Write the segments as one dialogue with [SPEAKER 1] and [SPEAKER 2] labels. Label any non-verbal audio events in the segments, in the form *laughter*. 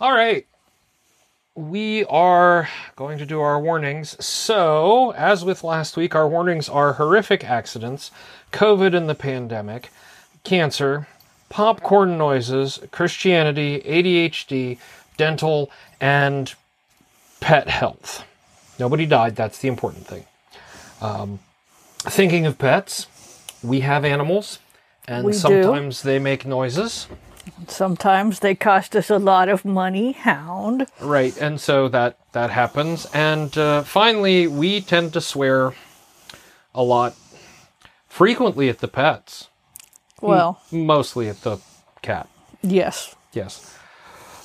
[SPEAKER 1] All right. We are going to do our warnings. So, as with last week, our warnings are horrific accidents, COVID and the pandemic, cancer, popcorn noises, Christianity, ADHD, dental, and pet health. Nobody died, that's the important thing. Um, thinking of pets, we have animals, and
[SPEAKER 2] We do.
[SPEAKER 1] sometimes they make noises.
[SPEAKER 2] Sometimes they cost us a lot of money, hound.
[SPEAKER 1] Right, and so that that happens. And uh, finally, we tend to swear a lot, frequently at the pets,
[SPEAKER 2] Well,
[SPEAKER 1] mostly at the cat.
[SPEAKER 2] yes.
[SPEAKER 1] Yes.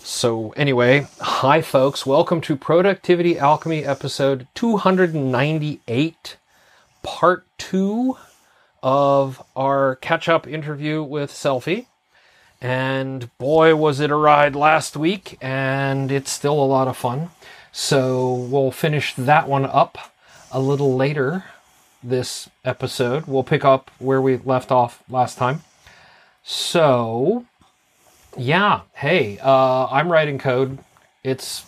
[SPEAKER 1] So anyway, hi folks, welcome to Productivity Alchemy episode 298, part 2 of our catch-up interview with Selphie. And boy was it a ride last week and it's still a lot of fun. So we'll finish that one up a little later this episode. We'll pick up where we left off last time. So, yeah, hey, uh, I'm writing code. It's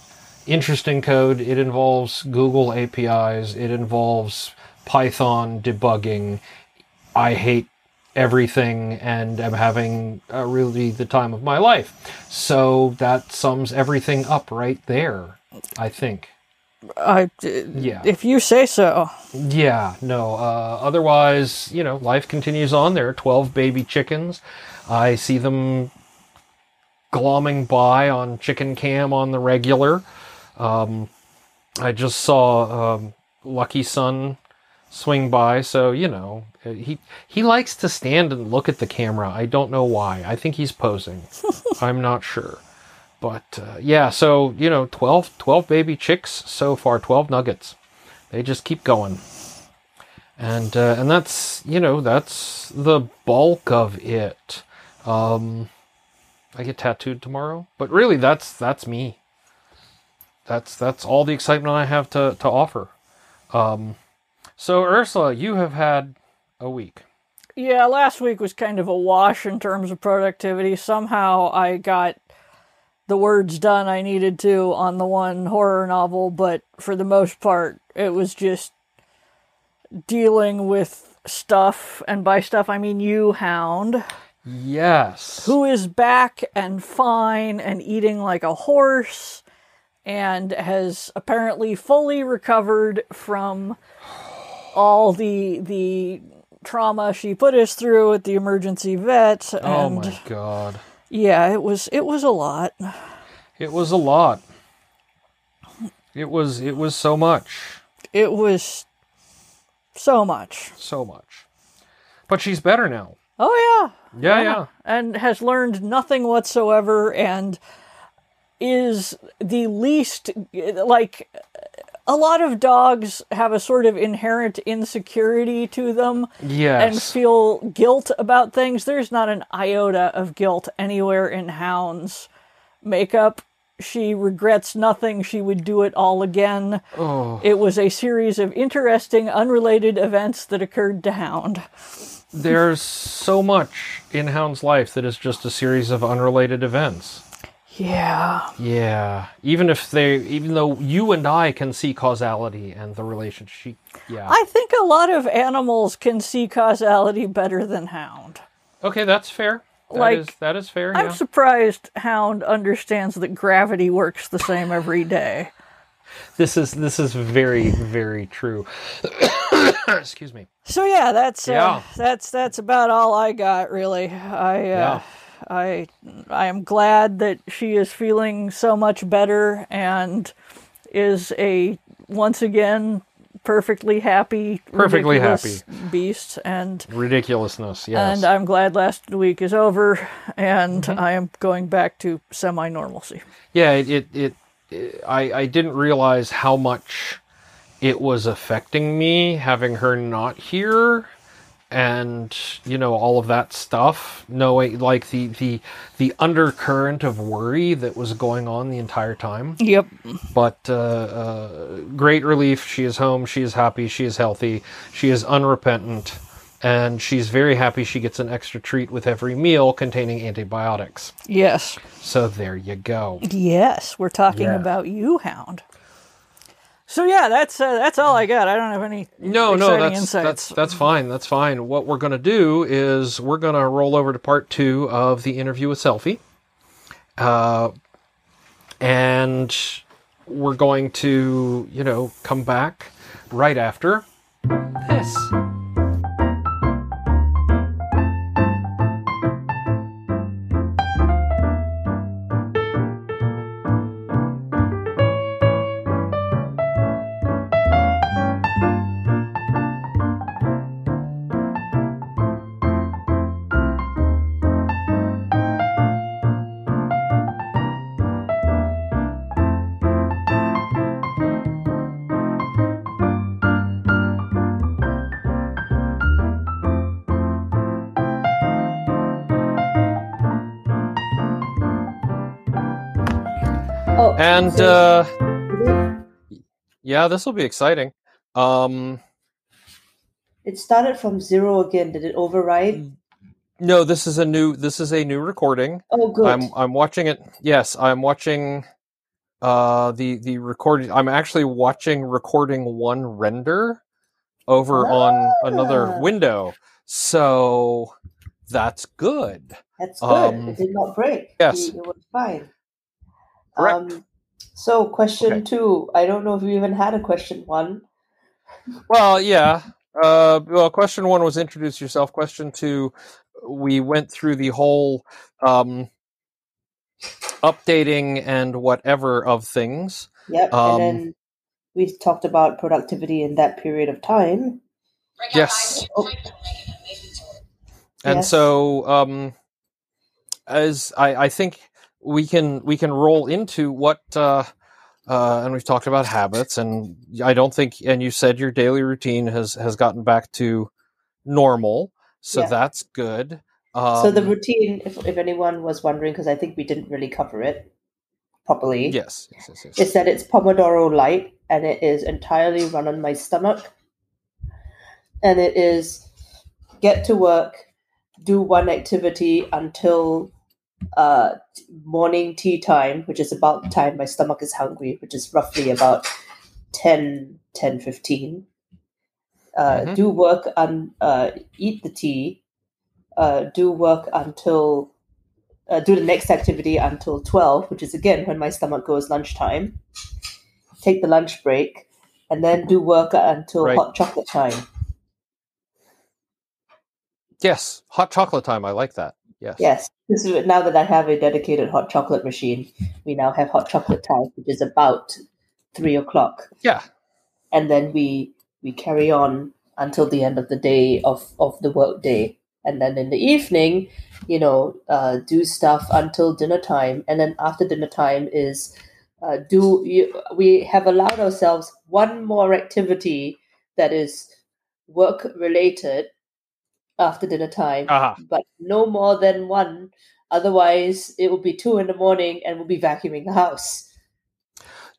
[SPEAKER 1] interesting code. It involves Google APIs, it involves Python debugging. I hate everything and am having uh, really the time of my life. So that sums everything up right there, I think.
[SPEAKER 2] I,
[SPEAKER 1] Yeah.
[SPEAKER 2] If you say so.
[SPEAKER 1] Yeah, no. Uh, otherwise, you know, life continues on. There are 12 baby chickens. I see them glomming by on chicken cam on the regular. Um, I just saw um, Lucky Son swing by, so you know uh, he he likes to stand and look at the camera. I don't know why. I think he's posing. *laughs* I'm not sure. But uh, yeah, so you know, 12, 12 baby chicks so far, 12 nuggets. They just keep going. And uh, and that's, you know, that's the bulk of it. Um I get tattooed tomorrow, but really that's that's me. That's that's all the excitement I have to to offer. Um so Ursula, you have had a week.
[SPEAKER 2] Yeah, last week was kind of a wash in terms of productivity. Somehow I got the words done I needed to on the one horror novel, but for the most part, it was just dealing with stuff, and by stuff I mean you, Hound,
[SPEAKER 1] Yes.
[SPEAKER 2] who is back and fine and eating like a horse and has apparently fully recovered from all the the trauma she put us through at the emergency vet and
[SPEAKER 1] Oh my god.
[SPEAKER 2] yeah it was it was a lot
[SPEAKER 1] It was a lot. It was it was so much.
[SPEAKER 2] it was so much
[SPEAKER 1] So much. But she's better now.
[SPEAKER 2] oh yeah
[SPEAKER 1] Yeah, yeah.
[SPEAKER 2] and has learned nothing whatsoever and is the least like a lot of dogs have a sort of inherent insecurity to them and feel guilt about things. There's not an iota of guilt anywhere in Hound's makeup. She regrets nothing. She would do it all again.
[SPEAKER 1] Oh.
[SPEAKER 2] It was a series of interesting, unrelated events that occurred to Hound.
[SPEAKER 1] There's so much in Hound's life that is just a series of unrelated events.
[SPEAKER 2] Yeah.
[SPEAKER 1] Yeah. Even if they even though you and I can see causality and the relationship yeah.
[SPEAKER 2] I think a lot of animals can see causality better than Hound.
[SPEAKER 1] okay, that's fair. That
[SPEAKER 2] Like,
[SPEAKER 1] is that is fair,
[SPEAKER 2] I'm
[SPEAKER 1] yeah.
[SPEAKER 2] surprised Hound understands that gravity works the same every day. *laughs*
[SPEAKER 1] This is this is very very true. *coughs* Excuse me.
[SPEAKER 2] So yeah, that's uh,
[SPEAKER 1] Yeah.
[SPEAKER 2] that's that's about all I got really. I uh,
[SPEAKER 1] Yeah.
[SPEAKER 2] I I am glad that she is feeling so much better and is a once again perfectly happy,
[SPEAKER 1] Perfectly
[SPEAKER 2] happy beast and
[SPEAKER 1] Ridiculousness, yes.
[SPEAKER 2] and I'm glad last week is over and
[SPEAKER 1] Mm-hmm.
[SPEAKER 2] I am going back to semi normalcy.
[SPEAKER 1] yeah, it, it, it, it I, I didn't realize how much it was affecting me having her not here and you know all of that stuff knowing like the the the undercurrent of worry that was going on the entire time
[SPEAKER 2] Yep.
[SPEAKER 1] but uh, uh, great relief she is home she is happy she is healthy she is unrepentant and she's very happy she gets an extra treat with every meal containing antibiotics.
[SPEAKER 2] Yes.
[SPEAKER 1] So there you go.
[SPEAKER 2] Yes, we're talking
[SPEAKER 1] Yeah.
[SPEAKER 2] about you, Hound. So yeah, that's uh, that's all I got. I don't have any
[SPEAKER 1] No, no, that's
[SPEAKER 2] insights.
[SPEAKER 1] that's that's fine. That's fine. What we're going to do is we're going to roll over to part two of the interview with Selphie, uh, and we're going to you know come back right after this. And uh, yeah, this will be exciting. Um,
[SPEAKER 3] it started from zero again. Did it override?
[SPEAKER 1] no, this is a new this is a new recording.
[SPEAKER 3] Oh, good.
[SPEAKER 1] I'm I'm watching it. Yes, I'm watching uh the the recording. I'm actually watching recording one render over on another
[SPEAKER 3] Ah.
[SPEAKER 1] window. So that's good.
[SPEAKER 3] That's good.
[SPEAKER 1] um,
[SPEAKER 3] it did not break.
[SPEAKER 1] yes.
[SPEAKER 3] it, it was fine.
[SPEAKER 1] Correct.
[SPEAKER 3] Um, so, question
[SPEAKER 1] Okay.
[SPEAKER 3] two. I don't know if we even had a question one.
[SPEAKER 1] Well, yeah. Uh, well, question one was introduce yourself. Question two, we went through the whole um, updating and whatever of things.
[SPEAKER 3] Yep.
[SPEAKER 1] Um,
[SPEAKER 3] and then we talked about productivity in that period of time.
[SPEAKER 1] Yes.
[SPEAKER 3] Oh,
[SPEAKER 1] And
[SPEAKER 3] Yes.
[SPEAKER 1] so, um, as I, I think we can we can roll into what, uh, uh, and we've talked about habits, and I don't think, and you said your daily routine has has gotten back to normal, so
[SPEAKER 3] Yeah.
[SPEAKER 1] that's good. Um,
[SPEAKER 3] so, the routine, if, if anyone was wondering, because I think we didn't really cover it properly,
[SPEAKER 1] yes, yes, yes, yes.
[SPEAKER 3] is that it's Pomodoro Light and it is entirely run on my stomach. And it is get to work, do one activity until uh, morning tea time, which is about the time my stomach is hungry, which is roughly about 10, 10 15. Uh,
[SPEAKER 1] Mhm.
[SPEAKER 3] Do work and uh, eat the tea, uh, do work until uh, do the next activity until 12, which is again when my stomach goes lunchtime. Take the lunch break, and then do work until
[SPEAKER 1] Right.
[SPEAKER 3] hot chocolate time.
[SPEAKER 1] Yes, hot chocolate time. I like that. Yes.
[SPEAKER 3] Yes, is, now that I have a dedicated hot chocolate machine, we now have hot chocolate time, which is about three o'clock,
[SPEAKER 1] Yeah.
[SPEAKER 3] and then we we carry on until the end of the day of of the work day, and then in the evening, you know, uh, do stuff until dinner time, and then after dinner time is uh, do you, we have allowed ourselves one more activity that is work related after dinner time
[SPEAKER 1] Aha.
[SPEAKER 3] but no more than one. Otherwise, it will be two in the morning and we'll be vacuuming the house.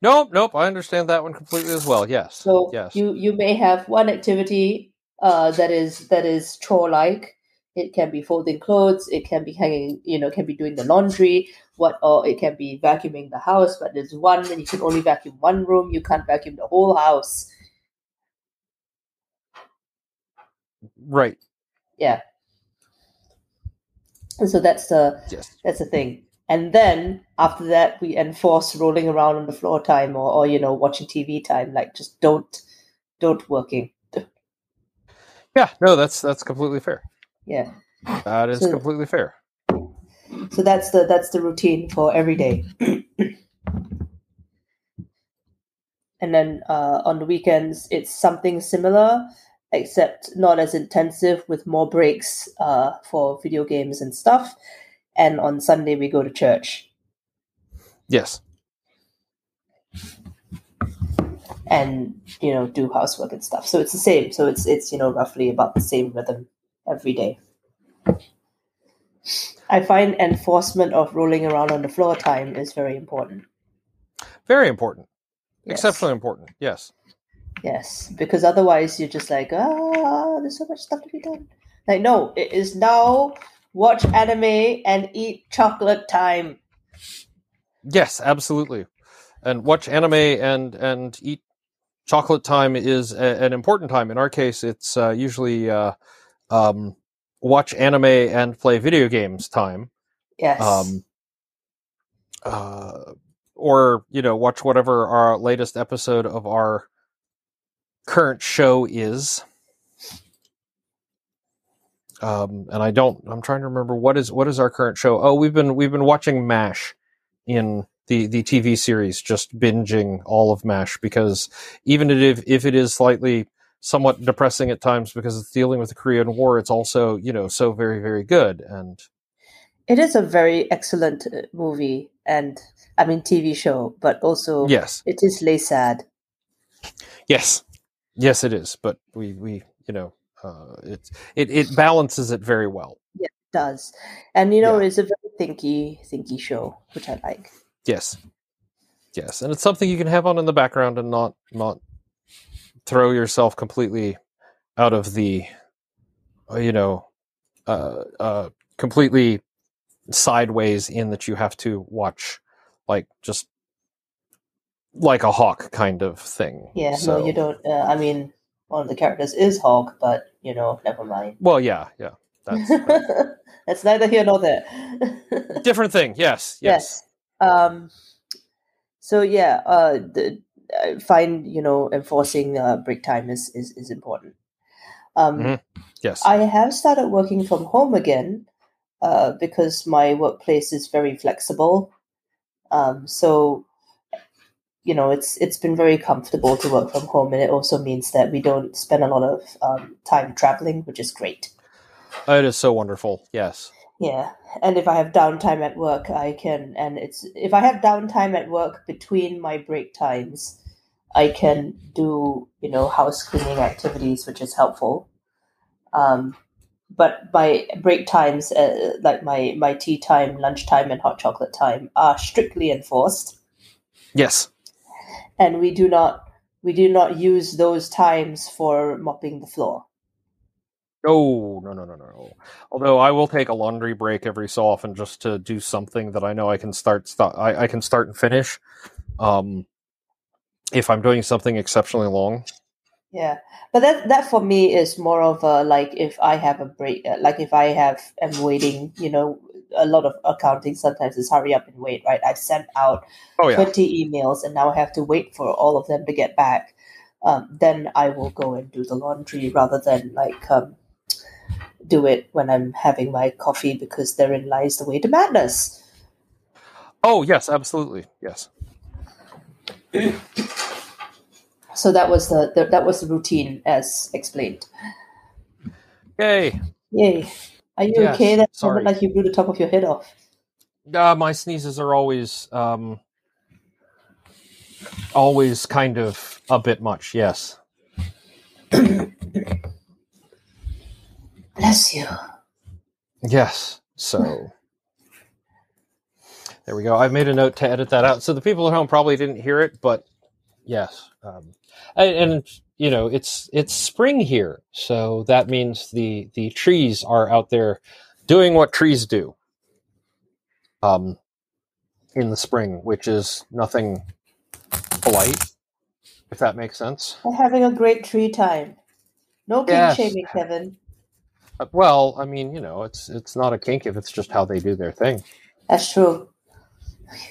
[SPEAKER 1] Nope. Nope. I understand that one completely as well. Yes.
[SPEAKER 3] So
[SPEAKER 1] yes.
[SPEAKER 3] you you may have one activity uh, that is that is chore like. It can be folding clothes. It can be hanging. You know, can be doing the laundry. What or it can be vacuuming the house. But there's one, and you can only vacuum one room. You can't vacuum the whole house.
[SPEAKER 1] right.
[SPEAKER 3] Yeah. And so that's the
[SPEAKER 1] Yes.
[SPEAKER 3] That's the thing. And then after that, we enforce rolling around on the floor time or, or you know watching TV time. Like just don't don't working.
[SPEAKER 1] Yeah. No. That's that's completely fair.
[SPEAKER 3] Yeah.
[SPEAKER 1] That is
[SPEAKER 3] So-
[SPEAKER 1] completely fair.
[SPEAKER 3] So that's the that's the routine for every day. and then uh, on the weekends, it's something similar, except not as intensive with more breaks uh, for video games and stuff. And on Sunday, we go to church.
[SPEAKER 1] Yes.
[SPEAKER 3] and you know do housework and stuff so it's the same so it's it's you know roughly about the same rhythm every day i find enforcement of rolling around on the floor time is very important
[SPEAKER 1] Very important.
[SPEAKER 3] Yes.
[SPEAKER 1] Exceptionally important. Yes.
[SPEAKER 3] Yes, because otherwise you're just like, ah, there's so much stuff to be done. Like, no, it is now watch anime and eat chocolate time.
[SPEAKER 1] Yes, absolutely. And watch anime and and eat chocolate time is a, an important time. In our case, it's uh, usually uh, um, watch anime and play video games time.
[SPEAKER 3] Yes.
[SPEAKER 1] Um, uh, or you know, watch whatever our latest episode of our current show is. Um, and I don't. I'm trying to remember what is what is our current show. Oh, we've been we've been watching Mash in the the TV series, just binging all of Mash because even if if it is slightly somewhat depressing at times because it's dealing with the Korean War, it's also you know so very very good and
[SPEAKER 3] it is a very excellent uh, movie and I mean TV show, but also
[SPEAKER 1] yes,
[SPEAKER 3] it is lay sad.
[SPEAKER 1] Yes, yes, it is. But we we you know uh, it it it balances it very well.
[SPEAKER 3] Yeah, it does, and you know
[SPEAKER 1] Yeah.
[SPEAKER 3] it's a very thinky thinky show, which I like.
[SPEAKER 1] Yes, yes, and it's something you can have on in the background and not not throw yourself completely out of the uh, you know uh uh completely sideways in that you have to watch like just like a hawk kind of thing.
[SPEAKER 3] Yeah,
[SPEAKER 1] So-
[SPEAKER 3] no, you don't. Uh, I mean, one of the characters is Hawk, but you know, never mind.
[SPEAKER 1] Well, yeah, yeah. That's *laughs*
[SPEAKER 3] That's neither here nor there. *laughs*
[SPEAKER 1] different thing. Yes, yes.
[SPEAKER 3] yes. Um. So yeah, uh, the, I find you know enforcing uh, break time is is, is important. Um,
[SPEAKER 1] Mhm. Yes.
[SPEAKER 3] I have started working from home again uh, because my workplace is very flexible. Um, so, you know, it's it's been very comfortable to work from home, and it also means that we don't spend a lot of um, time traveling, which is great.
[SPEAKER 1] oh, It is so wonderful. Yes.
[SPEAKER 3] Yeah, and if I have downtime at work, I can, and it's if I have downtime at work between my break times, I can do you know house cleaning activities, which is helpful. Um, but my break times, uh, like my my tea time, lunch time, and hot chocolate time, are strictly enforced,
[SPEAKER 1] Yes.
[SPEAKER 3] And we do not we do not use those times for mopping the floor.
[SPEAKER 1] No, no, no, no, no. Although I will take a laundry break every so often just to do something that I know I can start. St- I, I can start and finish. Um, if I'm doing something exceptionally long.
[SPEAKER 3] Yeah, but that that for me is more of a like if I have a break, uh, like if I have am waiting, you know, a lot of accounting sometimes is hurry up and wait, right? I've sent out
[SPEAKER 1] Oh yeah.
[SPEAKER 3] twenty emails and now I have to wait for all of them to get back. Um, then I will go and do the laundry rather than like um, do it when I'm having my coffee because therein lies the way to madness.
[SPEAKER 1] Oh yes, absolutely. Yes. *clears throat*
[SPEAKER 3] So that was the, the that was the routine as explained.
[SPEAKER 1] Yay.
[SPEAKER 3] Yay! Are you
[SPEAKER 1] Yes,
[SPEAKER 3] okay? That
[SPEAKER 1] sorry.
[SPEAKER 3] like you blew the top of your head off.
[SPEAKER 1] Uh, my sneezes are always um, always kind of a bit much. Yes. *coughs*
[SPEAKER 3] Bless you.
[SPEAKER 1] Yes. So there we go. I've made a note to edit that out. So the people at home probably didn't hear it, but yes. Um, and, and you know, it's it's spring here, so that means the the trees are out there doing what trees do. Um, in the spring, which is nothing polite, if that makes sense.
[SPEAKER 3] Having a great tree time. No kink
[SPEAKER 1] Yes.
[SPEAKER 3] shaming, Kevin.
[SPEAKER 1] Uh, Well, I mean, you know, it's it's not a kink if it's just how they do their thing.
[SPEAKER 3] That's true.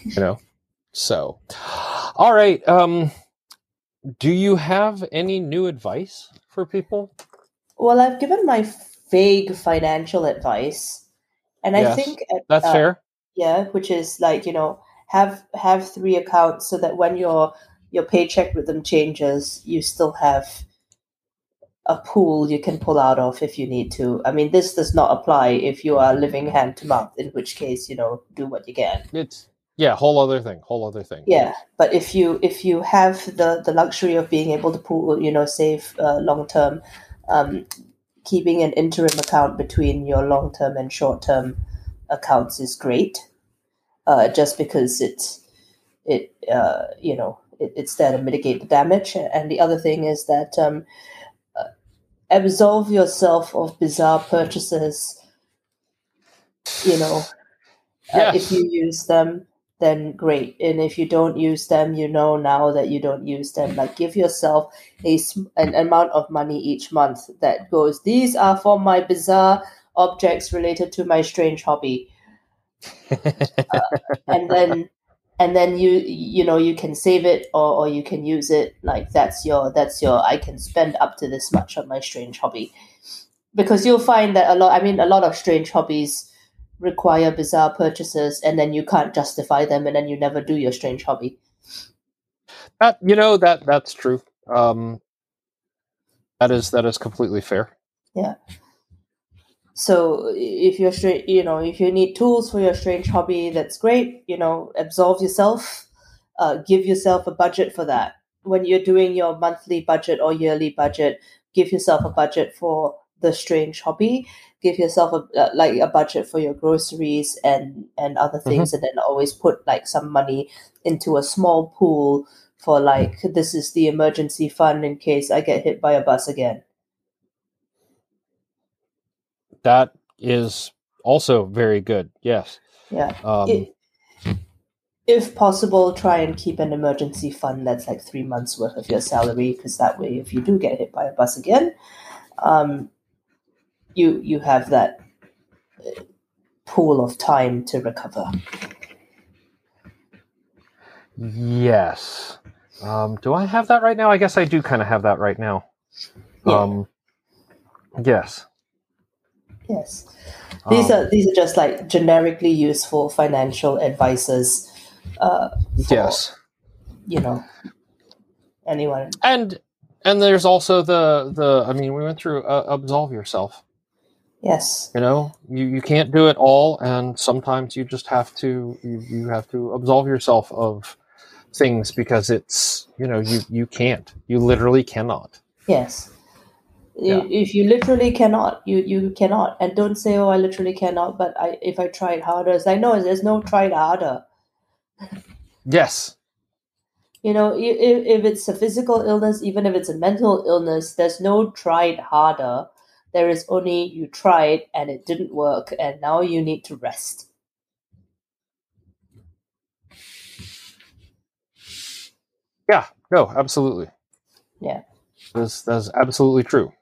[SPEAKER 1] you know so all right um do you have any new advice for people
[SPEAKER 3] Well, I've given my vague financial advice, and I think uh,
[SPEAKER 1] that's
[SPEAKER 3] uh,
[SPEAKER 1] fair
[SPEAKER 3] yeah, which is like you know have have three accounts so that when your your paycheck rhythm changes, you still have a pool you can pull out of if you need to. I mean, this does not apply if you are living hand to mouth, in which case you know do what you can.
[SPEAKER 1] it's yeah whole other thing whole other thing
[SPEAKER 3] Yeah, but if you if you have the the luxury of being able to pool, you know, save uh, long term, um, keeping an interim account between your long term and short term accounts is great. Uh, just because it's it uh, you know it, it's there to mitigate the damage. And the other thing is that um, uh, absolve yourself of bizarre purchases. You know, uh, if you use them, then great. And if you don't use them, you know now that you don't use them. Like give yourself a an amount of money each month that goes. These are for my bizarre objects related to my strange hobby *laughs* and then and then you you know you can save it or, or you can use it like that's your that's your i can spend up to this much on my strange hobby because you'll find that a lot i mean a lot of strange hobbies require bizarre purchases and then you can't justify them and then you never do your strange hobby
[SPEAKER 1] That you know that that's true. Um, that is that is completely fair. Yeah.
[SPEAKER 3] So if you're stra- you know if you need tools for your strange hobby that's great you know absolve yourself uh, give yourself a budget for that when you're doing your monthly budget or yearly budget give yourself a budget for the strange hobby give yourself a uh, like a budget for your groceries and and other things and then always put like some money into a small pool for like this is the emergency fund in case i get hit by a bus again
[SPEAKER 1] That is also very good. Yes.
[SPEAKER 3] yeah
[SPEAKER 1] Um,
[SPEAKER 3] it, if possible, try and keep an emergency fund that's like three months worth of your salary, because that way, if you do get hit by a bus again, um, you you have that uh, pool of time to recover.
[SPEAKER 1] yes. Um, do I have that right now? I guess I do kind of have that right now.
[SPEAKER 3] Yeah.
[SPEAKER 1] Um, yes.
[SPEAKER 3] Yes, these
[SPEAKER 1] Um,
[SPEAKER 3] are these are just like generically useful financial advices. Uh, for,
[SPEAKER 1] yes.
[SPEAKER 3] you know, anyone.
[SPEAKER 1] And and there's also the the. I mean, we went through uh, absolve yourself.
[SPEAKER 3] Yes,
[SPEAKER 1] You know, you you can't do it all, and sometimes you just have to you, you have to absolve yourself of things because it's you know you you can't you literally cannot.
[SPEAKER 3] Yes.
[SPEAKER 1] Yeah.
[SPEAKER 3] If you literally cannot, you you cannot, and don't say, "Oh, I literally cannot." But I, if I tried harder, it's like no, there's no tried harder. *laughs*
[SPEAKER 1] Yes.
[SPEAKER 3] You know, if, if it's a physical illness, even if it's a mental illness, there's no tried harder. There is only you tried and it didn't work, and now you need to rest.
[SPEAKER 1] Yeah. No. Absolutely.
[SPEAKER 3] Yeah.
[SPEAKER 1] That's that's absolutely true.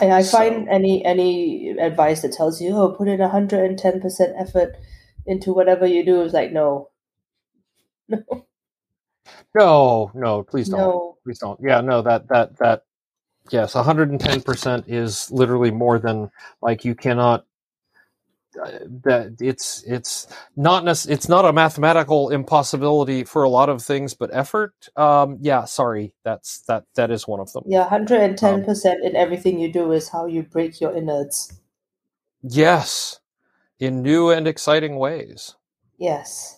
[SPEAKER 3] And I
[SPEAKER 1] So-
[SPEAKER 3] find any any advice that tells you, "Oh, put in hundred and ten percent effort into whatever you do," is like, no, *laughs* no,
[SPEAKER 1] No. No. Please don't.
[SPEAKER 3] no.
[SPEAKER 1] Please don't. Yeah. No. That that that. Yes. 110 percent is literally more than like you cannot. Uh, that it's it's not nec- it's not a mathematical impossibility for a lot of things, but effort. Um. Yeah. Sorry. That's that that is one of them.
[SPEAKER 3] Yeah, hundred and ten percent in everything you do is how you break your innards.
[SPEAKER 1] Yes. In new and exciting ways.
[SPEAKER 3] Yes.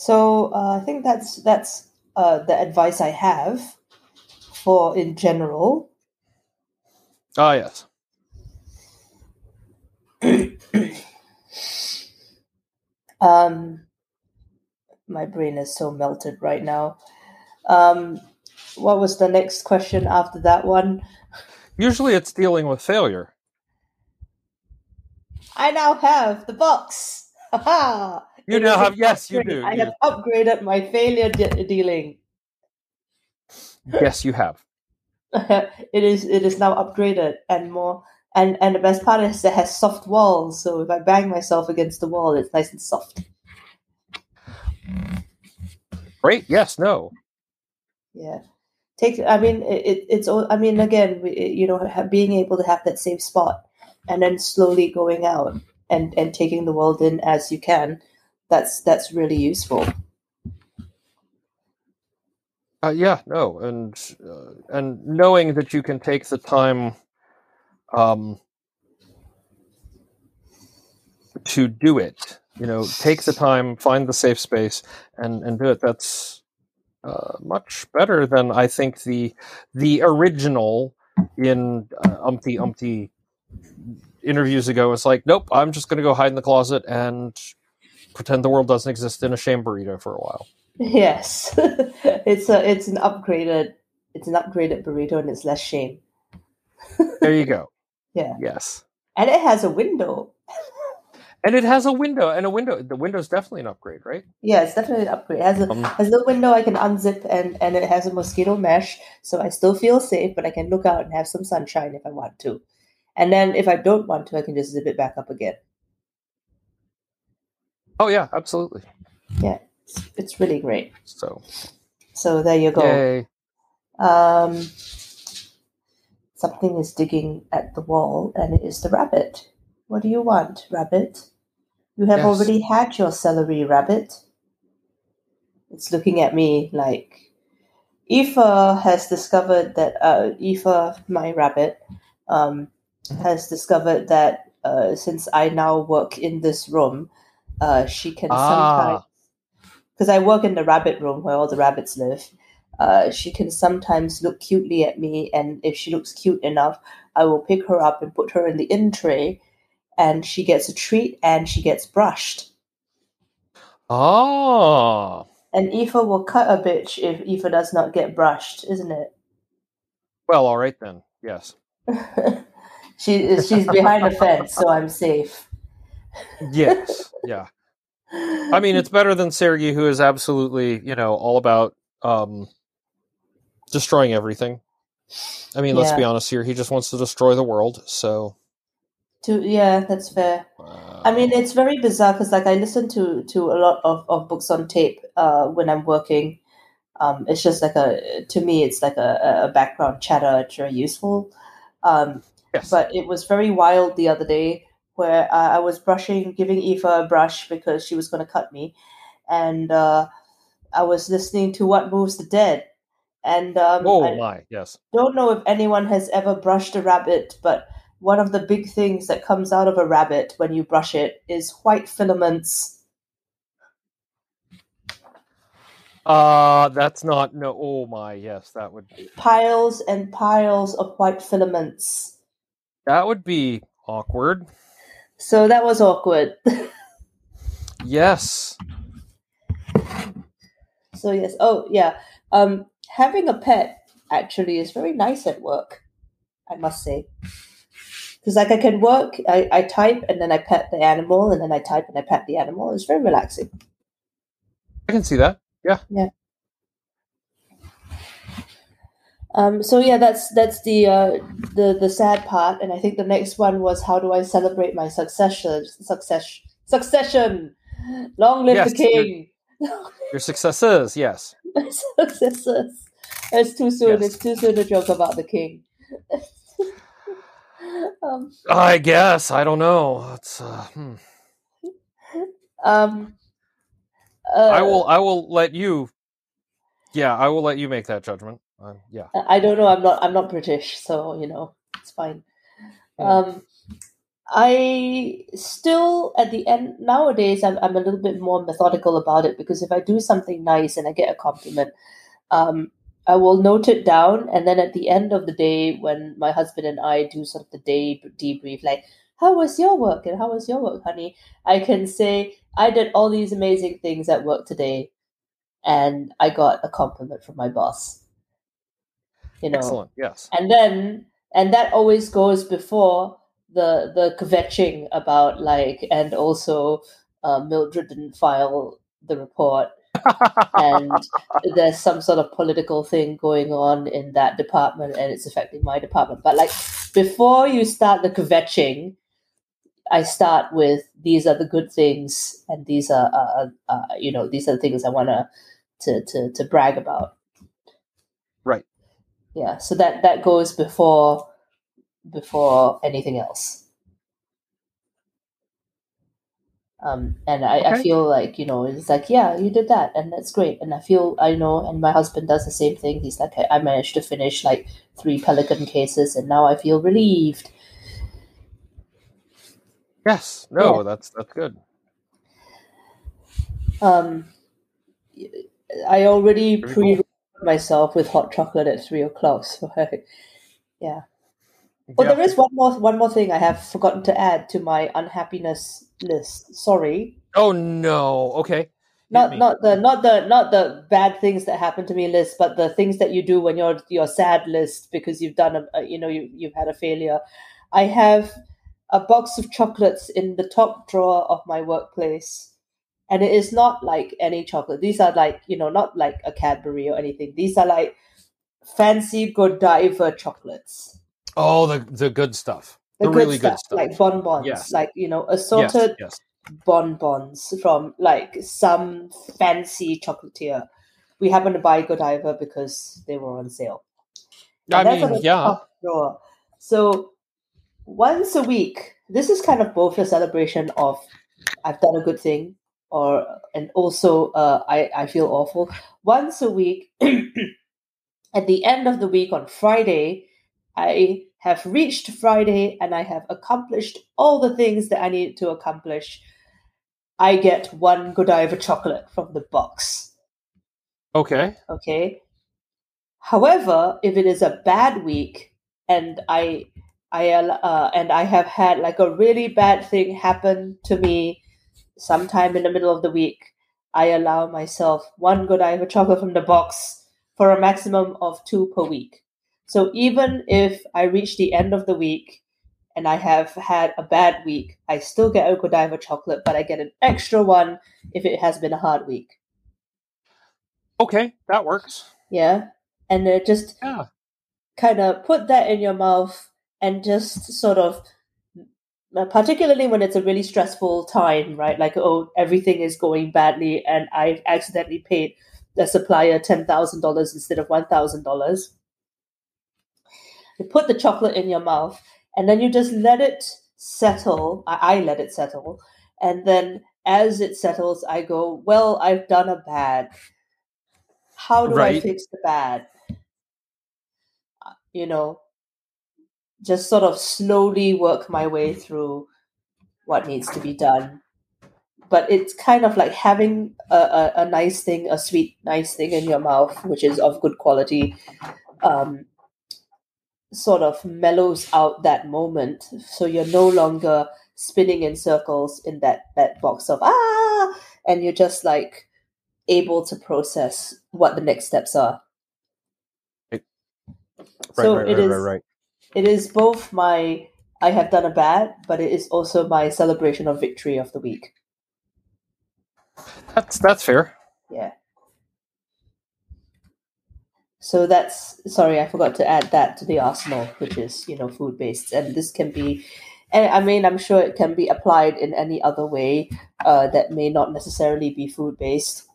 [SPEAKER 3] So uh, I think that's that's uh, the advice I have for in general.
[SPEAKER 1] Ah. Yes. *coughs*
[SPEAKER 3] Um, my brain is so melted right now. Um, what was the next question after that one?
[SPEAKER 1] Usually, it's dealing with failure.
[SPEAKER 3] I now have the box. *laughs* Haha!
[SPEAKER 1] You now have yes, you do.
[SPEAKER 3] I have upgraded my failure de- dealing.
[SPEAKER 1] yes, you have. *laughs*
[SPEAKER 3] it is it is now upgraded and more and and the best part is it has soft walls so if i bang myself against the wall it's nice and soft
[SPEAKER 1] Great. Yes. No.
[SPEAKER 3] yeah take i mean it, it- it's all i mean again we, you know being able to have that safe spot and then slowly going out and and taking the world in as you can that's that's really useful
[SPEAKER 1] Uh, yeah, no, and uh, and knowing that you can take the time um, to do it, you know, take the time, find the safe space, and and do it. That's uh, much better than I think the the original in uh, umpty umpty interviews ago was like, nope, I'm just going to go hide in the closet and pretend the world doesn't exist in a shame burrito for a while.
[SPEAKER 3] Yes, *laughs* it's a it's an upgraded it's an upgraded burrito and it's less shame.
[SPEAKER 1] There you go. *laughs*
[SPEAKER 3] Yeah,
[SPEAKER 1] Yes.
[SPEAKER 3] and it has a window.
[SPEAKER 1] And it has a window, and a window. The window's definitely an upgrade, right?
[SPEAKER 3] Yeah, it's definitely an upgrade. It has a
[SPEAKER 1] Um,
[SPEAKER 3] has a little window I can unzip and and it has a mosquito mesh, so I still feel safe, but I can look out and have some sunshine if I want to. And then if I don't want to, I can just zip it back up again.
[SPEAKER 1] Oh yeah, absolutely.
[SPEAKER 3] Yeah, it's, it's really great.
[SPEAKER 1] So
[SPEAKER 3] So there you go.
[SPEAKER 1] yay.
[SPEAKER 3] Um, something is digging at the wall, and it is the rabbit. What do you want, rabbit? You have
[SPEAKER 1] Yes.
[SPEAKER 3] already had your celery, rabbit. It's looking at me like Aoife has discovered that uh, Aoife, my rabbit, um, has discovered that uh, since I now work in this room, uh, she can sometimes
[SPEAKER 1] Ah,
[SPEAKER 3] because I work in the rabbit room where all the rabbits live. Uh, she can sometimes look cutely at me, and if she looks cute enough, I will pick her up and put her in the in tray, and she gets a treat and she gets brushed.
[SPEAKER 1] ah.
[SPEAKER 3] And Aoife will cut a bitch if Aoife does not get brushed, isn't it?
[SPEAKER 1] Well, all right then. Yes. *laughs*
[SPEAKER 3] she she's behind the fence, so I'm safe.
[SPEAKER 1] Yes. Yeah. I mean, it's better than Sergey, who is absolutely, you know, all about um, destroying everything. I mean, let's be honest here. He just wants to destroy the world. So,
[SPEAKER 3] to yeah, that's fair.
[SPEAKER 1] uh,
[SPEAKER 3] I mean, it's very bizarre because, like, I listen to to a lot of, of books on tape uh, when I'm working. Um, it's just like a to me, it's like a, a background chatter. It's very useful. Um,
[SPEAKER 1] yes.
[SPEAKER 3] but it was very wild the other day where uh, I was brushing, giving Eva a brush because she was going to cut me, and uh, I was listening to What Moves the Dead. And um,
[SPEAKER 1] oh
[SPEAKER 3] I
[SPEAKER 1] my, yes.
[SPEAKER 3] don't know if anyone has ever brushed a rabbit, but one of the big things that comes out of a rabbit when you brush it is white filaments.
[SPEAKER 1] Uh that's not no. Oh my, yes, that would be
[SPEAKER 3] Piles and piles of white filaments.
[SPEAKER 1] that would be awkward.
[SPEAKER 3] So that was awkward.
[SPEAKER 1] Yes.
[SPEAKER 3] so yes. Oh yeah. Um, having a pet actually is very nice at work. I must say. Because like I can work, I, I type and then I pet the animal, and then I type and I pet the animal. It's very relaxing.
[SPEAKER 1] I can see that.
[SPEAKER 3] Um, so yeah, that's that's the uh, the the sad part, and I think the next one was how do I celebrate my succession? Success succession. Long live
[SPEAKER 1] Yes,
[SPEAKER 3] the king. *laughs*
[SPEAKER 1] Your successes, yes. *laughs*
[SPEAKER 3] my successors. It's too soon.
[SPEAKER 1] Yes.
[SPEAKER 3] It's too soon to joke about the king. *laughs* um,
[SPEAKER 1] I guess. I don't know. It's uh, hmm.
[SPEAKER 3] um, uh,
[SPEAKER 1] I will I will let you Yeah, I will let you make that judgment. Uh, yeah.
[SPEAKER 3] I don't know. I'm not. I'm not British, so you know it's fine. Um, I still at the end nowadays. I'm I'm a little bit more methodical about it because if I do something nice and I get a compliment, um, I will note it down, and then at the end of the day, when my husband and I do sort of the day debrief, like how was your work and how was your work, honey, I can say I did all these amazing things at work today, and I got a compliment from my boss you know
[SPEAKER 1] Excellent. Yes.
[SPEAKER 3] and then and that always goes before the the kvetching about like and also uh, mildred didn't file the report and *laughs* there's some sort of political thing going on in that department and it's affecting my department but like before you start the kvetching i start with these are the good things and these are uh, uh, you know these are the things i want to to to brag about. Yeah so that that goes before before anything else um and i, I feel like you know it's like yeah you did that and that's great and i feel i know and my husband does the same thing he's like i, I managed to finish like three pelican cases and now i feel relieved
[SPEAKER 1] yes. No,
[SPEAKER 3] Yeah.
[SPEAKER 1] that's that's good.
[SPEAKER 3] um i already pre myself with hot chocolate at three o'clock *laughs* so I, Oh,
[SPEAKER 1] Yeah.
[SPEAKER 3] there is one more one more thing I have forgotten to add to my unhappiness list. Sorry.
[SPEAKER 1] Oh no. Okay.
[SPEAKER 3] Not not the not the not the bad things that happen to me list, but the things that you do when you're you're sad list because you've done a, a you know you you've had a failure. I have a box of chocolates in the top drawer of my workplace, and it is not like any chocolate. These are like you know not like a Cadbury or anything. These are like fancy Godiva chocolates.
[SPEAKER 1] Oh, the the good stuff.
[SPEAKER 3] The,
[SPEAKER 1] The
[SPEAKER 3] good,
[SPEAKER 1] really
[SPEAKER 3] stuff,
[SPEAKER 1] good stuff.
[SPEAKER 3] like bonbons,
[SPEAKER 1] Yes.
[SPEAKER 3] like you know assorted
[SPEAKER 1] Yes.
[SPEAKER 3] bonbons from like some fancy chocolatier. We happened to buy Godiva because they were on sale.
[SPEAKER 1] I
[SPEAKER 3] And that's
[SPEAKER 1] mean, yeah.
[SPEAKER 3] So once a week, this is kind of both a celebration of I've done a good thing, or and also uh, I I feel awful. Once a week, *clears throat* at the end of the week on Friday, I have reached Friday and I have accomplished all the things that I needed to accomplish. I get one Godiva chocolate from the box.
[SPEAKER 1] Okay.
[SPEAKER 3] Okay. However, if it is a bad week and I I uh, and I have had like a really bad thing happen to me sometime in the middle of the week, I allow myself one Godiva chocolate from the box for a maximum of two per week. So even if I reach the end of the week and I have had a bad week, I still get a Godiva chocolate, but I get an extra one if it has been a hard week.
[SPEAKER 1] Okay, that works.
[SPEAKER 3] Yeah. And uh, just
[SPEAKER 1] Yeah.
[SPEAKER 3] kind of put that in your mouth and just sort of Uh, particularly when it's a really stressful time right? Like oh everything is going badly and i accidentally paid the supplier $10000 instead of $1000 you put the chocolate in your mouth and then you just let it settle. I, I let it settle. And then as it settles i go well i've done a bad. How do i fix the bad? Uh, you know, just sort of slowly work my way through what needs to be done. But it's kind of like having a, a, a nice thing, a sweet, nice thing in your mouth, which is of good quality, um, sort of mellows out that moment. So you're no longer spinning in circles in that, that box of ah, and you're just like able to process what the next steps are.
[SPEAKER 1] Right,
[SPEAKER 3] so
[SPEAKER 1] right,
[SPEAKER 3] it
[SPEAKER 1] right,
[SPEAKER 3] is
[SPEAKER 1] right, right.
[SPEAKER 3] It is both my I have done a bad, but it is also my celebration of victory of the week.
[SPEAKER 1] That's that's fair.
[SPEAKER 3] Yeah. So that's sorry, I forgot to add that to the arsenal, which is you know food based, and this can be, and I mean I'm sure it can be applied in any other way uh, that may not necessarily be food based.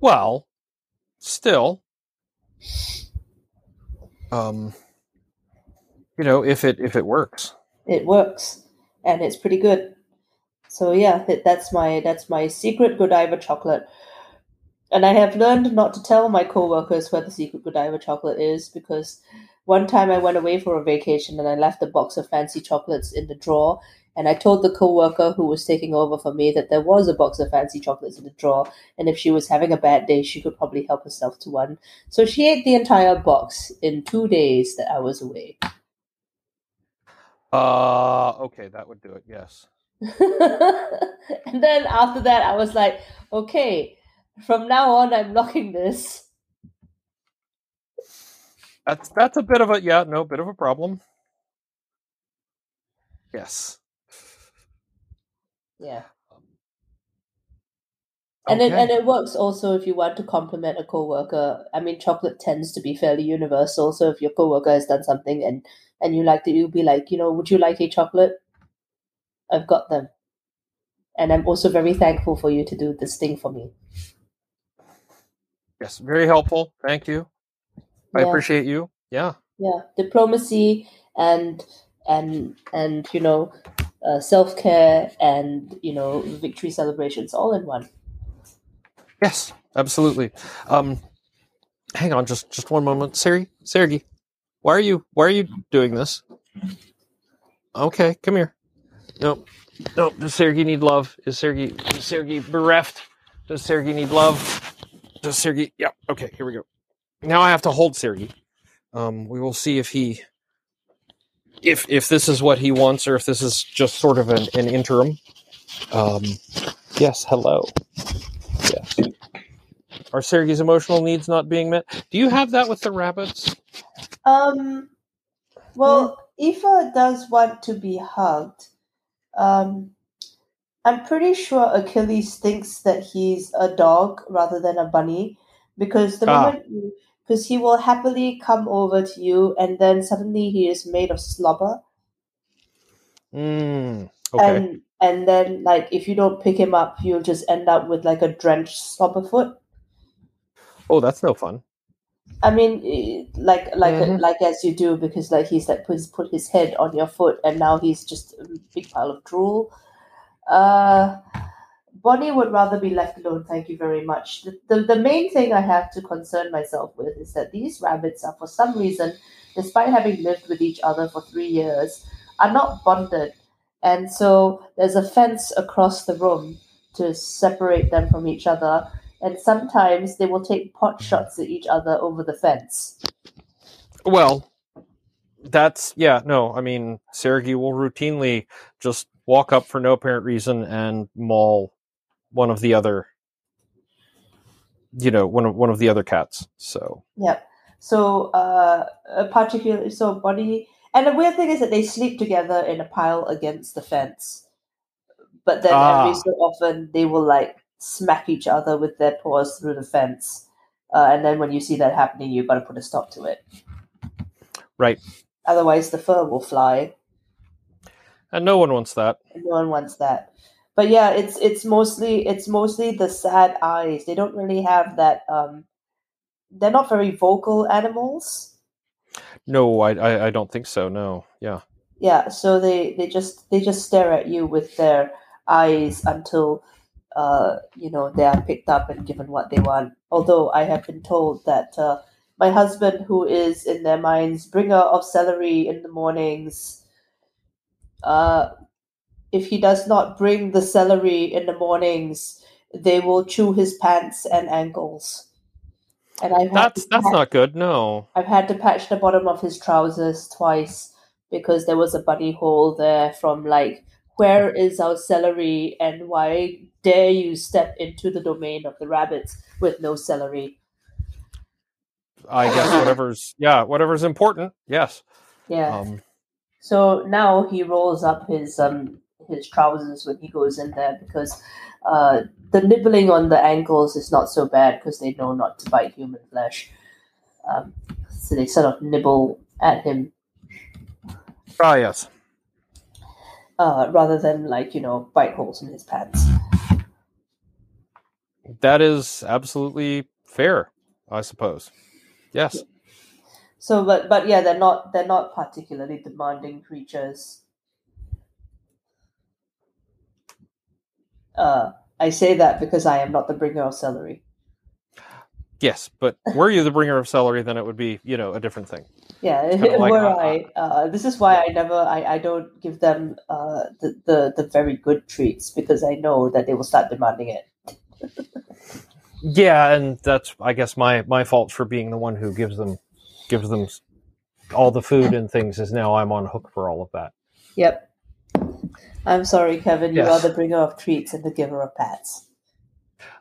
[SPEAKER 1] Well, still, um, you know, if it if it works,
[SPEAKER 3] It works, and it's pretty good. So yeah, that, that's my that's my secret Godiva chocolate. And I have learned not to tell my coworkers where the secret Godiva chocolate is because one time I went away for a vacation and I left a box of fancy chocolates in the drawer. And I told the coworker who was taking over for me that there was a box of fancy chocolates in the drawer, and if she was having a bad day, she could probably help herself to one. So she ate the entire box in two days that I was away.
[SPEAKER 1] Uh, okay, that would do it. Yes. *laughs*
[SPEAKER 3] and then after that, I was like, okay, from now on, I'm locking this.
[SPEAKER 1] That's that's a bit of a yeah, no, bit of a problem. Yes.
[SPEAKER 3] Yeah. And it and it works also if you want to compliment a coworker. I mean, chocolate tends to be fairly universal. So if your coworker has done something and and you like it, you'll be like, you know, would you like a chocolate? I've got them, and I'm also very thankful for you to do this thing for me.
[SPEAKER 1] Yes, very helpful. Thank you. I
[SPEAKER 3] Yeah.
[SPEAKER 1] appreciate you. Yeah.
[SPEAKER 3] yeah diplomacy and and and you know uh, self-care and you know victory celebrations all in one
[SPEAKER 1] Yes, absolutely. Um, hang on, just just one moment, Sergey. Sergey, why are you why are you doing this? Okay, come here. Nope, nope. Does Sergey need love? Is Sergey is Sergey bereft? Does Sergey need love? Does Sergey? Yeah. Okay, here we go. Now I have to hold Sergey. Um, we will see if he if if this is what he wants or if this is just sort of an, an interim. Um, yes, hello. Yes. Are Sergey's emotional needs not being met? Do you have that with the rabbits?
[SPEAKER 3] Um, well, Eva does want to be hugged. Um, I'm pretty sure Achilles thinks that he's a dog rather than a bunny because the
[SPEAKER 1] Ah.
[SPEAKER 3] moment you, because he will happily come over to you and then suddenly he is made of slobber
[SPEAKER 1] Mm, okay.
[SPEAKER 3] and and then like if you don't pick him up you'll just end up with like a drenched slobber foot.
[SPEAKER 1] oh, that's no fun.
[SPEAKER 3] I mean, like like
[SPEAKER 1] Mhm.
[SPEAKER 3] like as you do because like he's like put, put his head on your foot and now he's just a big pile of drool. Uh, Bonnie would rather be left alone. Thank you very much. The, the the main thing I have to concern myself with is that these rabbits are for some reason, despite having lived with each other for three years, are not bonded, and so there's a fence across the room to separate them from each other and sometimes they will take pot shots at each other over the fence.
[SPEAKER 1] Well, that's yeah. No, I mean Sergey will routinely just walk up for no apparent reason and maul one of the other, you know, one of one of the other cats. So
[SPEAKER 3] Yep. So, uh, a particular so Bonnie, and the weird thing is that they sleep together in a pile against the fence, but then
[SPEAKER 1] Ah.
[SPEAKER 3] every so often they will like smack each other with their paws through the fence, uh, and then when you see that happening, you've got to put a stop to it.
[SPEAKER 1] Right.
[SPEAKER 3] Otherwise, the fur will fly.
[SPEAKER 1] and no one wants that.
[SPEAKER 3] No one wants that. But yeah, it's it's mostly it's mostly the sad eyes. They don't really have that. Um, they're not very vocal animals.
[SPEAKER 1] No, I, I I don't think so. No, yeah.
[SPEAKER 3] Yeah, so they they just they just stare at you with their eyes until uh, you know they are picked up and given what they want. Although I have been told that uh, my husband, who is in their minds bringer of celery in the mornings, uh, if he does not bring the celery in the mornings, they will chew his pants and ankles. And I've
[SPEAKER 1] That's that's
[SPEAKER 3] patch-
[SPEAKER 1] not good. No.
[SPEAKER 3] I've had to patch the bottom of his trousers twice because there was a bunny hole there from like where is our celery and why dare you step into the domain of the rabbits with no celery
[SPEAKER 1] I guess whatever's yeah, whatever's important. Yes.
[SPEAKER 3] yeah
[SPEAKER 1] Um,
[SPEAKER 3] so now he rolls up his um his trousers when he goes in there because uh the nibbling on the ankles is not so bad because they know not to bite human flesh um, so they sort of nibble at him
[SPEAKER 1] ah, yes.
[SPEAKER 3] uh, rather than like you know bite holes in his pants.
[SPEAKER 1] That is absolutely fair, I suppose. Yes.
[SPEAKER 3] So, but but yeah, they're not they're not particularly demanding creatures. Uh, I say that because I am not the bringer of celery.
[SPEAKER 1] Yes, but were you the bringer of celery, then it would be, you know, a different thing.
[SPEAKER 3] Yeah, *laughs*
[SPEAKER 1] like,
[SPEAKER 3] were
[SPEAKER 1] uh,
[SPEAKER 3] I? Uh, this is why I never I, I don't give them uh, the, the the very good treats because I know that they will start demanding it.
[SPEAKER 1] Yeah, and that's I guess my my fault for being the one who gives them gives them all the food and things is now I'm on hook for all of that.
[SPEAKER 3] Yep. I'm sorry, Kevin. You
[SPEAKER 1] Yes.
[SPEAKER 3] are the bringer of treats and the giver of pats.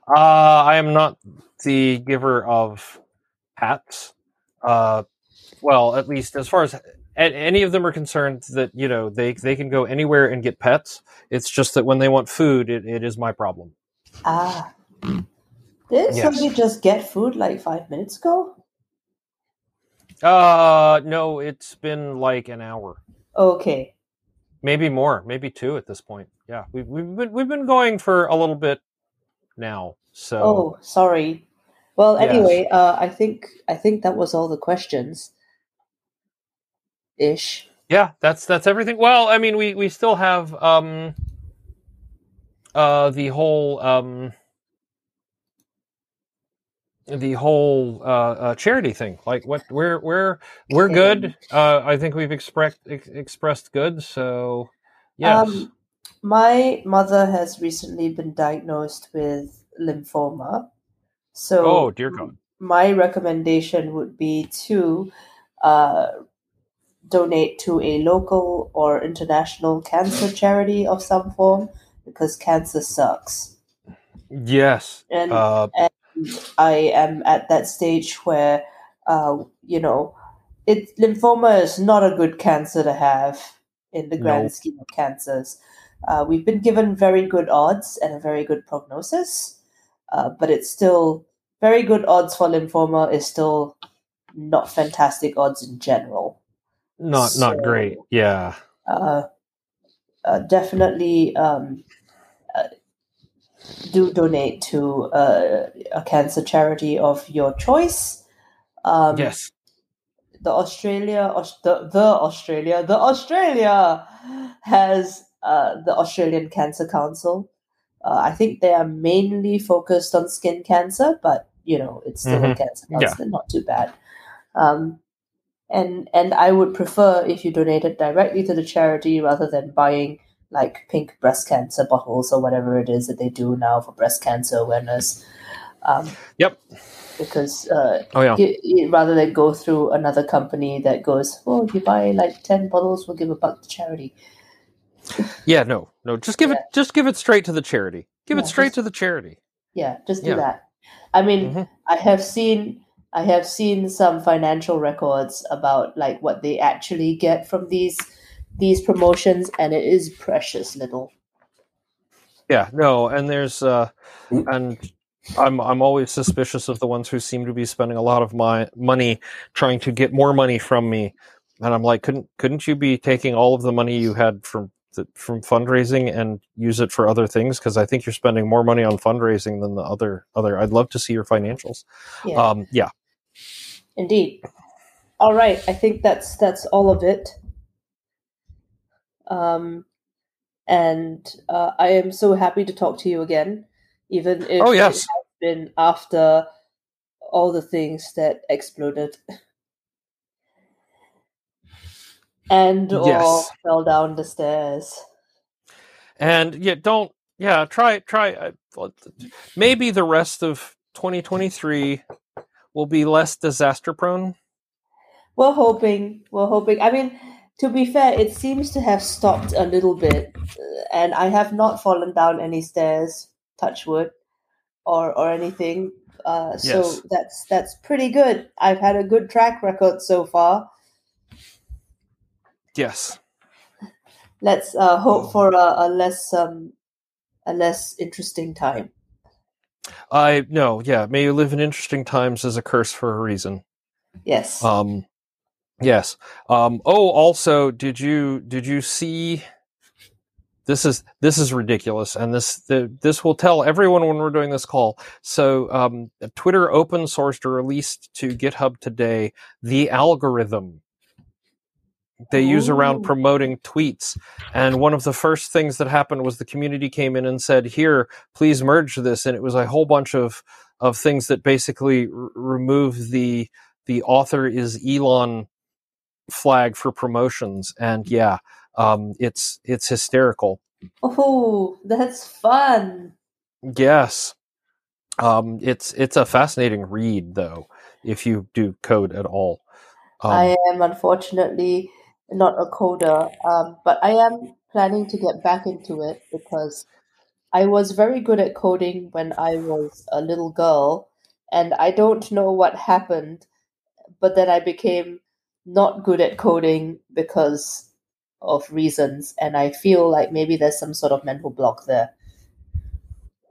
[SPEAKER 1] Uh, I am not the giver of hats. Uh, well, at least as far as any of them are concerned, that you know they they can go anywhere and get pets. It's just that when they want food, it, it is my problem.
[SPEAKER 3] Ah. Didn't
[SPEAKER 1] Yes.
[SPEAKER 3] somebody just get food like five minutes ago?
[SPEAKER 1] Uh, no, it's been like an hour,
[SPEAKER 3] Okay.
[SPEAKER 1] Maybe more, maybe two at this point. Yeah, we've we've been we've been going for a little bit now. So
[SPEAKER 3] Oh, sorry. Well,
[SPEAKER 1] Yes.
[SPEAKER 3] anyway, uh, I think I think that was all the questions. Ish.
[SPEAKER 1] yeah, that's that's everything. Well, I mean, we we still have um uh the whole um the whole uh, uh charity thing. Like what we're we're we're good. Uh I think we've expressed ex- expressed good, so yes.
[SPEAKER 3] Um, my mother has recently been diagnosed with lymphoma. So
[SPEAKER 1] oh, dear god.
[SPEAKER 3] my recommendation would be to uh, donate to a local or international cancer charity of some form because cancer sucks.
[SPEAKER 1] Yes.
[SPEAKER 3] And
[SPEAKER 1] Uh,
[SPEAKER 3] I am at that stage where, uh, you know, it lymphoma is not a good cancer to have in the grand
[SPEAKER 1] No.
[SPEAKER 3] scheme of cancers. Uh, we've been given very good odds and a very good prognosis, uh, but it's still very good odds for lymphoma is still not fantastic odds in general.
[SPEAKER 1] not not great. Yeah.
[SPEAKER 3] Uh, uh, definitely um, do donate to uh, a cancer charity of your choice. Um,
[SPEAKER 1] yes.
[SPEAKER 3] the Australia, the, the Australia, the Australia has uh, the Australian Cancer Council. Uh, I think they are mainly focused on skin cancer, but you know it's still a
[SPEAKER 1] Mhm.
[SPEAKER 3] cancer
[SPEAKER 1] Yeah.
[SPEAKER 3] not too bad. Um, and and I would prefer if you donated directly to the charity rather than buying like pink breast cancer bottles or whatever it is that they do now for breast cancer awareness. Um,
[SPEAKER 1] Yep.
[SPEAKER 3] Because uh,
[SPEAKER 1] Oh yeah.
[SPEAKER 3] you, you- rather than go through another company that goes, oh, if you buy like ten bottles, we'll give a buck to charity.
[SPEAKER 1] Yeah. No. No. Just give it. Just give it straight to the charity. Give
[SPEAKER 3] Yeah,
[SPEAKER 1] it straight
[SPEAKER 3] just-
[SPEAKER 1] to the charity.
[SPEAKER 3] Yeah, just do
[SPEAKER 1] Yeah.
[SPEAKER 3] that. I mean,
[SPEAKER 1] Mhm.
[SPEAKER 3] I have seen I have seen some financial records about like what they actually get from these these promotions, and it is precious little.
[SPEAKER 1] Yeah. No. And there's uh, and I'm I'm always suspicious of the ones who seem to be spending a lot of my money trying to get more money from me, and I'm like, couldn't couldn't you be taking all of the money you had from the, from fundraising and use it for other things? Because I think you're spending more money on fundraising than the other other. I'd love to see your financials.
[SPEAKER 3] Yeah,
[SPEAKER 1] Um, yeah.
[SPEAKER 3] indeed. All right, I think that's that's all of it. Um, and uh, I am so happy to talk to you again, even if
[SPEAKER 1] Oh,
[SPEAKER 3] it has been after all the things that exploded and or
[SPEAKER 1] Yes.
[SPEAKER 3] fell down the stairs.
[SPEAKER 1] and yeah don't yeah try try uh, maybe the rest of 2023 will be less disaster prone
[SPEAKER 3] We're hoping. We're hoping. I mean, to be fair, it seems to have stopped a little bit, uh, and I have not fallen down any stairs. Touch wood, or or anything. Uh, so
[SPEAKER 1] Yes.
[SPEAKER 3] that's that's pretty good. I've had a good track record so far.
[SPEAKER 1] yes
[SPEAKER 3] Let's uh, hope for a, a less um a less interesting time.
[SPEAKER 1] i no yeah may you live in interesting times as a curse for a reason
[SPEAKER 3] Yes.
[SPEAKER 1] um yes. Um oh also did you did you see this is this is ridiculous and this the, this will tell everyone when we're doing this call. So um twitter open sourced or released to github today the algorithm. They use around promoting tweets and one of the first things that happened was the community came in and said here please merge this and it was a whole bunch of of things that basically r- remove the the author is elon flag for promotions and yeah um it's it's hysterical.
[SPEAKER 3] Oh, that's fun.
[SPEAKER 1] yes. Um it's it's a fascinating read though if you do code at all. Um,
[SPEAKER 3] I am unfortunately not a coder, um, but I am planning to get back into it because I was very good at coding when I was a little girl, and I don't know what happened, but then I became not good at coding because of reasons, and I feel like maybe there's some sort of mental block there.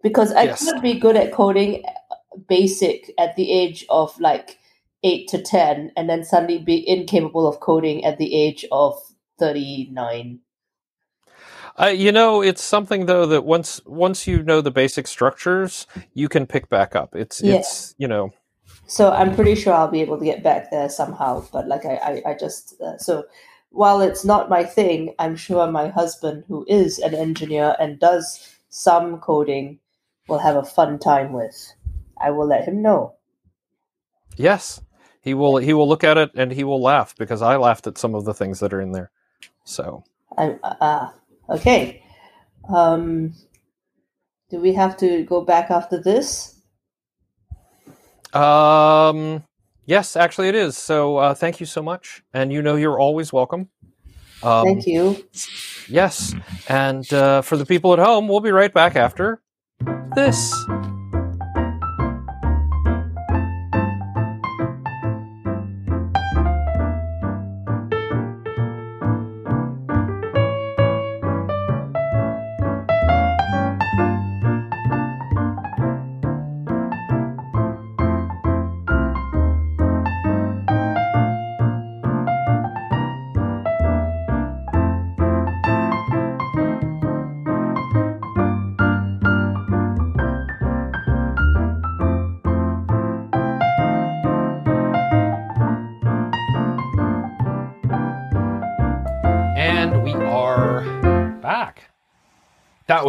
[SPEAKER 3] Because I
[SPEAKER 1] Yes.
[SPEAKER 3] could be good at coding basic at the age of like eight to ten, and then suddenly be incapable of coding at the age of thirty nine.
[SPEAKER 1] Uh, you know, it's something though that once once you know the basic structures, you can pick back up. It's
[SPEAKER 3] Yeah.
[SPEAKER 1] it's you know
[SPEAKER 3] So I'm pretty sure I'll be able to get back there somehow. But like I, I, I just uh, so while it's not my thing, I'm sure my husband, who is an engineer and does some coding, will have a fun time with. I will let him know.
[SPEAKER 1] yes, he will he will look at it and he will laugh because I laughed at some of the things that are in there. So
[SPEAKER 3] I, uh, okay. Um, do we have to go back after this?
[SPEAKER 1] Um Yes, actually, it is. So uh, thank you so much, and you know you're always welcome. Um,
[SPEAKER 3] Thank you.
[SPEAKER 1] Yes, and uh, for the people at home, we'll be right back after this.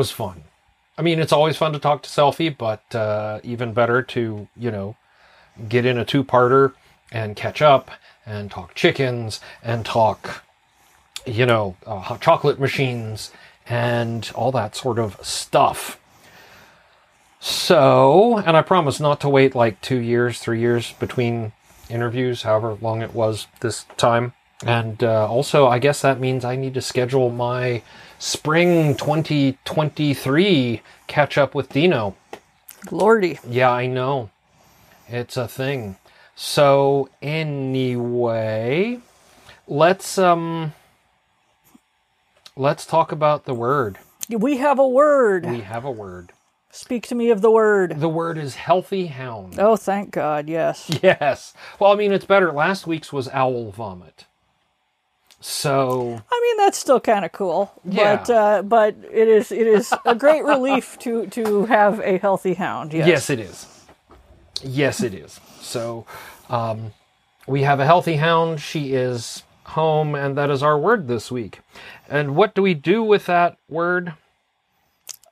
[SPEAKER 1] Was fun. I mean, it's always fun to talk to Selphie, but uh, even better to, you know, get in a two parter and catch up and talk chickens and talk, you know, uh, hot chocolate machines and all that sort of stuff. So, and I promise not to wait like two years, three years between interviews, however long it was this time. And uh, also, I guess that means I need to schedule my spring 2023 catch up with Dino.
[SPEAKER 2] Lordy.
[SPEAKER 1] Yeah, I know. It's a thing. So, anyway, let's um let's talk about the word.
[SPEAKER 2] We have a word.
[SPEAKER 1] We have a word.
[SPEAKER 2] Speak to me of the word.
[SPEAKER 1] The word is healthy hound.
[SPEAKER 2] Oh, thank God, yes. *laughs*
[SPEAKER 1] Yes. Well, I mean, it's better. Last week's was owl vomit. So,
[SPEAKER 2] I mean, that's still kind of cool.
[SPEAKER 1] Yeah.
[SPEAKER 2] But uh, but it is it is a great relief to to have a healthy hound. Yes.
[SPEAKER 1] yes, it is. Yes, it is. So, um, we have a healthy hound. She is home, and that is our word this week. And what do we do with that word?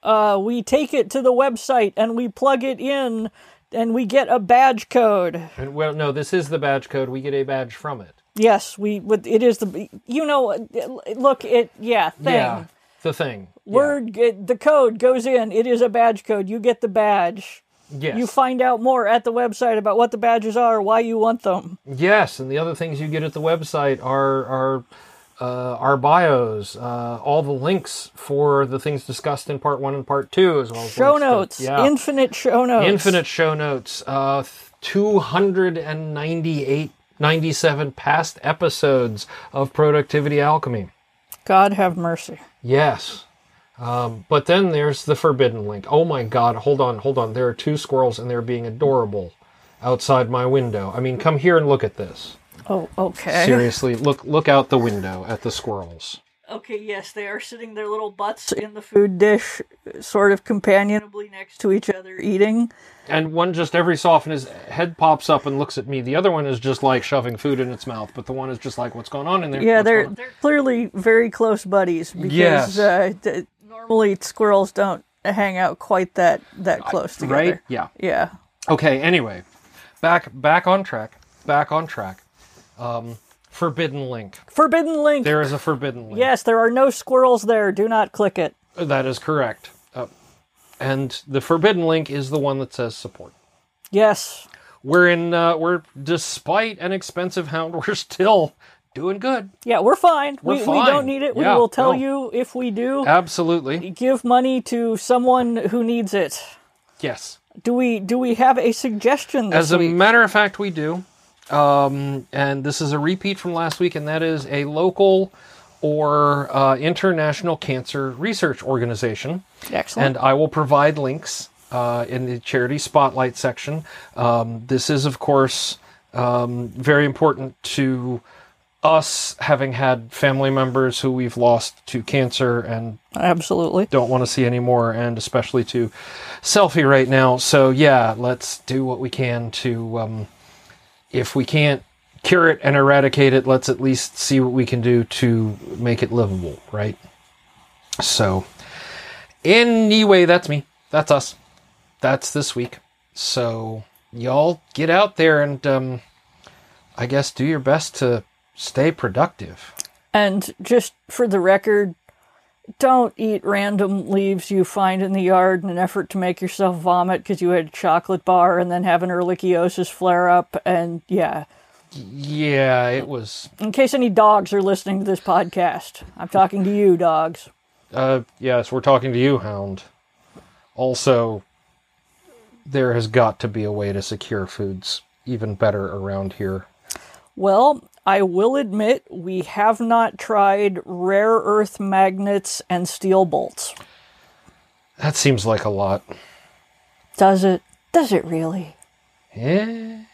[SPEAKER 2] Uh, we take it to the website and we plug it in, and we get a badge code.
[SPEAKER 1] And, well, no, this is the badge code. We get a badge from it.
[SPEAKER 2] Yes, we would. It is the you know look it yeah thing.
[SPEAKER 1] Yeah, the thing. Yeah.
[SPEAKER 2] Word it, the code goes in. It is a badge code. You get the badge.
[SPEAKER 1] Yes.
[SPEAKER 2] You find out more at the website about what the badges are, why you want them.
[SPEAKER 1] Yes, and the other things you get at the website are are uh, our bios, uh, all the links for the things discussed in part one and part two, as well as
[SPEAKER 2] Show
[SPEAKER 1] links to-
[SPEAKER 2] notes,
[SPEAKER 1] yeah,
[SPEAKER 2] infinite show notes,
[SPEAKER 1] infinite show notes. Uh, two hundred and ninety-eight, ninety-seven past episodes of Productivity Alchemy.
[SPEAKER 2] God have mercy.
[SPEAKER 1] Yes. Um, but then there's the forbidden link. Oh my god, hold on, hold on. There are two squirrels and they're being adorable outside my window. I mean, come here and look at this.
[SPEAKER 2] Oh, okay.
[SPEAKER 1] Seriously, look look out the window at the squirrels.
[SPEAKER 2] Okay, yes, they are sitting their little butts in the food dish, sort of companionably next to each other, eating.
[SPEAKER 1] And one just every so often his head pops up and looks at me. The other one is just like shoving food in its mouth, but the one is just like, "What's going on in there?"
[SPEAKER 2] Yeah,
[SPEAKER 1] What's
[SPEAKER 2] they're they're clearly very close buddies because
[SPEAKER 1] Yes.
[SPEAKER 2] uh, th- normally squirrels don't hang out quite that that close together.
[SPEAKER 1] right. Yeah.
[SPEAKER 2] Yeah.
[SPEAKER 1] Okay. Anyway, back back on track. Back on track. Um, forbidden link.
[SPEAKER 2] Forbidden link.
[SPEAKER 1] There is a forbidden link.
[SPEAKER 2] Yes, there are no squirrels there. Do not click it.
[SPEAKER 1] That is correct. Uh, and the forbidden link is the one that says support.
[SPEAKER 2] Yes.
[SPEAKER 1] We're in. Uh, we're despite an expensive hound, *laughs* we're still doing good.
[SPEAKER 2] Yeah, we're fine.
[SPEAKER 1] We're
[SPEAKER 2] we, we don't need it.
[SPEAKER 1] Yeah,
[SPEAKER 2] we will tell
[SPEAKER 1] no.
[SPEAKER 2] you if we do.
[SPEAKER 1] Absolutely.
[SPEAKER 2] Give money to someone who needs it.
[SPEAKER 1] Yes.
[SPEAKER 2] Do we do we have a suggestion this
[SPEAKER 1] As a
[SPEAKER 2] week?
[SPEAKER 1] matter of fact, we do. Um, and this is a repeat from last week, and that is a local or uh, international cancer research organization.
[SPEAKER 2] Excellent.
[SPEAKER 1] And I will provide links uh, in the charity spotlight section. Um, this is, of course, um, very important to us having had family members who we've lost to cancer and
[SPEAKER 2] Absolutely.
[SPEAKER 1] don't want to see anymore, and especially to Selphie right now. So yeah, let's do what we can to, um, if we can't cure it and eradicate it, let's at least see what we can do to make it livable, right? So anyway, that's me. That's us. That's this week. So y'all get out there and um, I guess do your best to stay productive.
[SPEAKER 2] And just for the record, don't eat random leaves you find in the yard in an effort to make yourself vomit because you had a chocolate bar and then have an ehrlichiosis flare up. And yeah,
[SPEAKER 1] Yeah, it was.
[SPEAKER 2] in case any dogs are listening to this podcast, I'm talking to you, dogs.
[SPEAKER 1] Uh, yes, we're talking to you, Hound. Also, there has got to be a way to secure foods even better around here.
[SPEAKER 2] Well, I will admit we have not tried rare earth magnets and steel bolts.
[SPEAKER 1] That seems like a lot.
[SPEAKER 2] Does it? Does it really?
[SPEAKER 1] Eh,